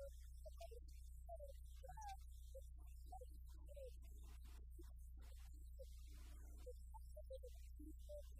Thank you.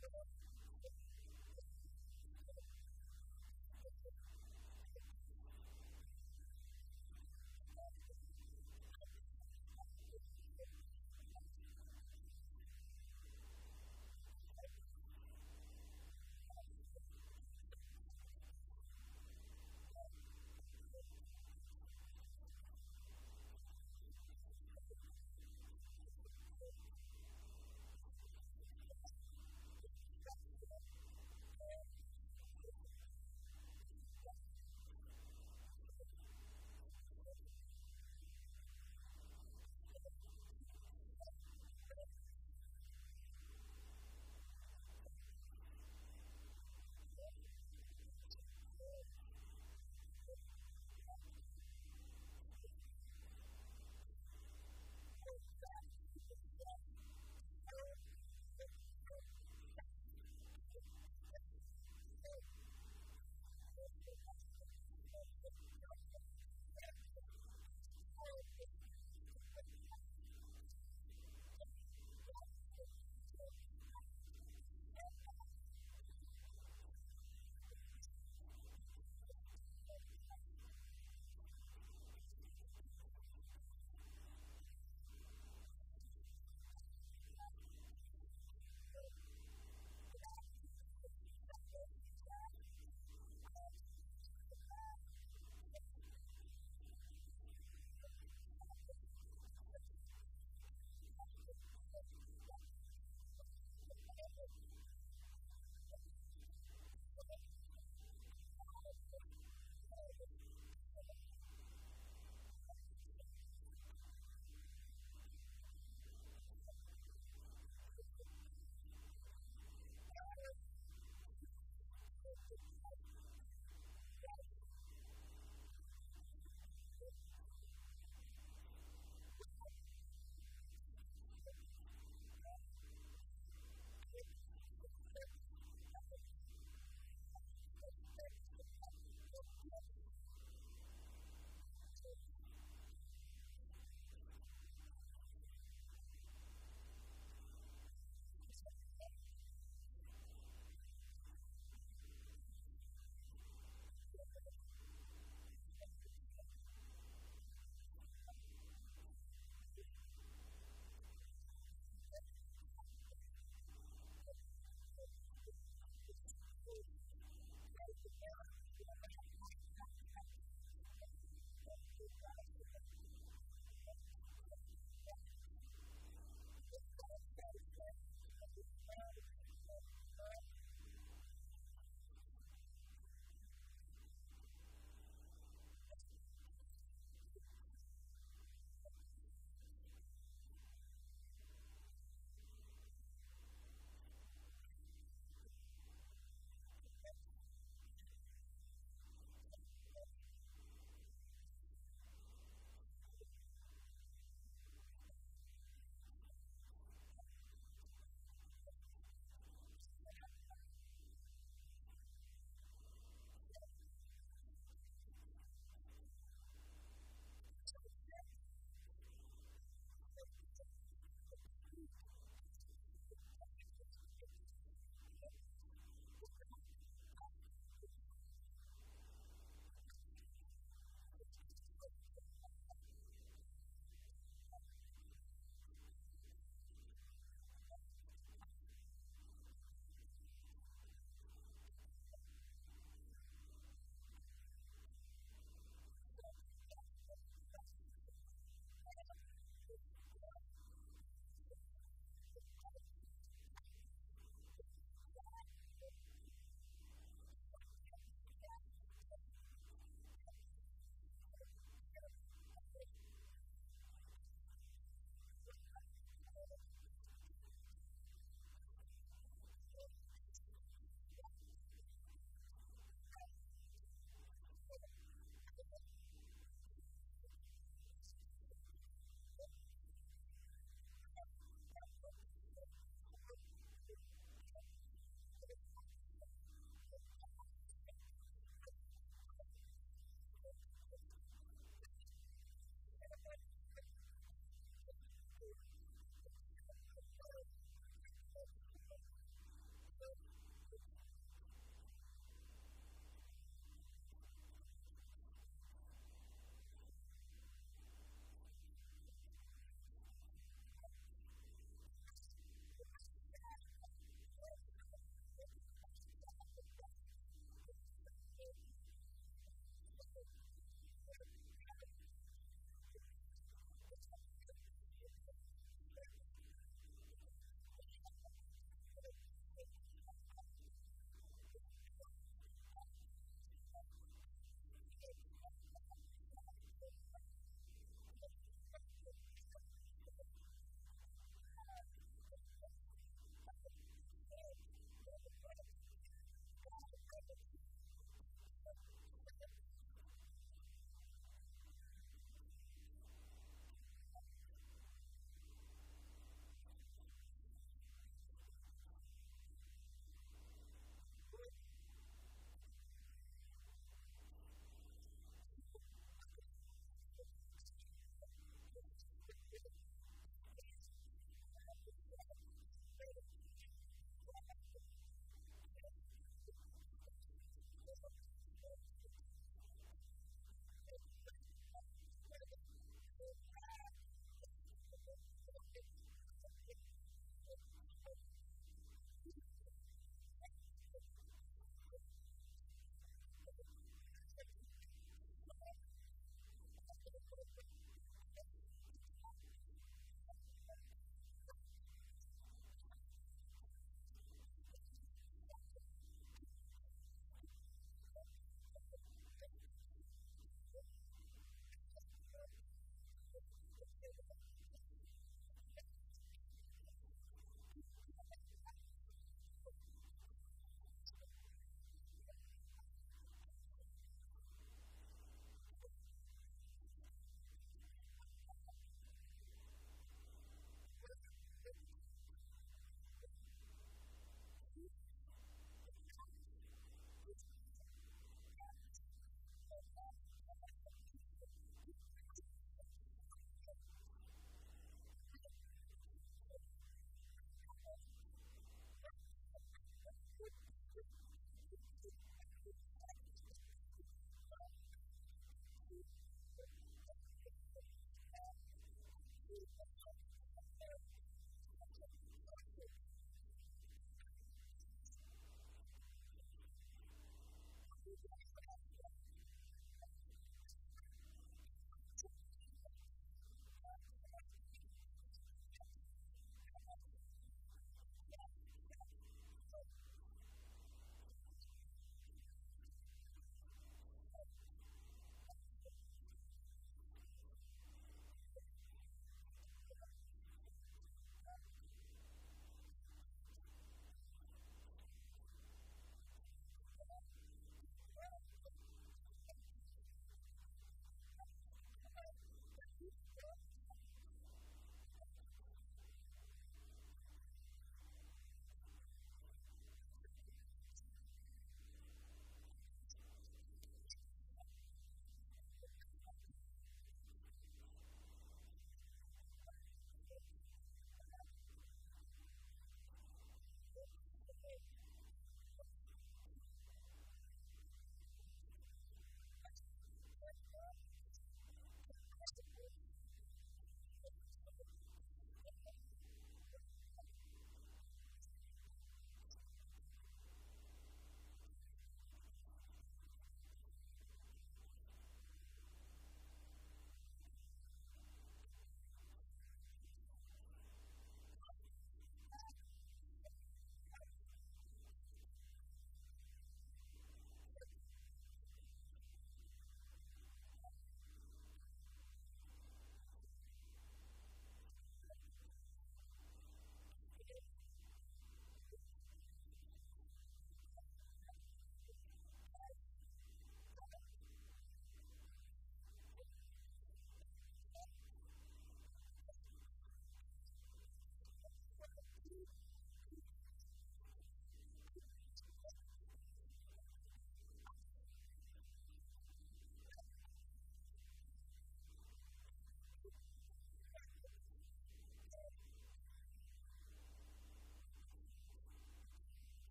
the